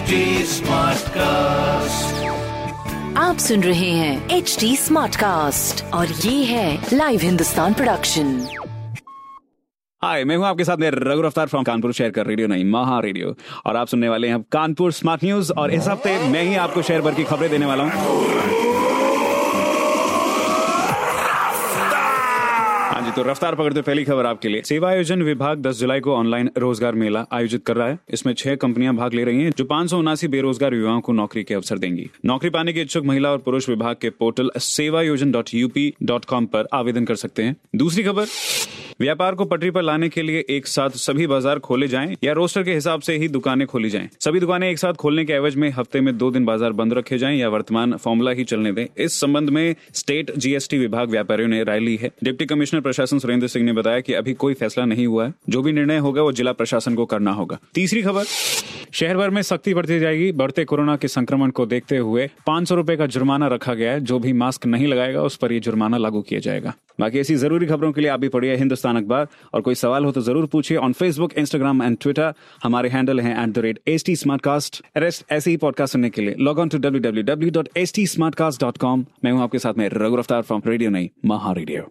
HD cast आप सुन रहे हैं एच डी स्मार्ट कास्ट और ये है लाइव हिंदुस्तान प्रोडक्शन हाय मैं हूँ आपके साथ मेरे रघु रफ्तार फ्रॉम कानपुर शहर कर रेडियो नहीं महा रेडियो और आप सुनने वाले हैं कानपुर स्मार्ट न्यूज़ और इस हफ़्ते मैं ही आपको शहर भर की खबरें देने वाला हूँ। जी तो रफ्तार पकड़ते पहली खबर आपके लिए। सेवा आयोजन विभाग 10 जुलाई को ऑनलाइन रोज़गार मेला आयोजित कर रहा है। इसमें छह कंपनियाँ भाग ले रही हैं, जो पाँच बेरोजगार युवाओं को नौकरी के अवसर देंगी। नौकरी पाने के इच्छुक महिला और पुरुष विभाग के पोर्टल सेवायोजन डॉट यूपी डॉट कॉम आरोप आवेदन कर सकते हैं। दूसरी खबर व्यापार को पटरी पर लाने के लिए एक साथ सभी बाज़ार खोले जाएँ या रोस्टर के हिसाब से ही दुकानें खोली जाएँ। सभी दुकानें एक साथ खोलने के एवज में हफ़्ते में दो दिन बाज़ार बंद रखे जाएँ या वर्तमान फॉर्मूला ही चलने दें। इस संबंध में स्टेट जीएसटी विभाग व्यापारियों ने राय ली है। डिप्टी कमिश्नर प्रशासन सुरेंद्र सिंह ने बताया कि अभी कोई फैसला नहीं हुआ है। जो भी निर्णय होगा वो जिला प्रशासन को करना होगा। तीसरी खबर शहर भर में सख्ती बढ़ती जाएगी। बढ़ते कोरोना के संक्रमण को देखते हुए पाँच सौ का जुर्माना रखा गया है। जो भी मास्क नहीं लगाएगा, उस पर यह जुर्माना लागू किया जाएगा। बाकी ऐसी ज़रूरी खबरों के लिए आप भी पढ़िए हिंदुस्तान अखबार। और कोई सवाल हो तो ज़रूर पूछिए on Facebook Instagram and Twitter हमारे हैंडल है at the rate H T smart cast rest ऐसे ही पॉडकास्ट सुनने के लिए log on to W W W dot S T smart cast dot com मैं हूँ आपके साथ में रघु रफ्तार फ्रॉम रेडियो नहीं महा रेडियो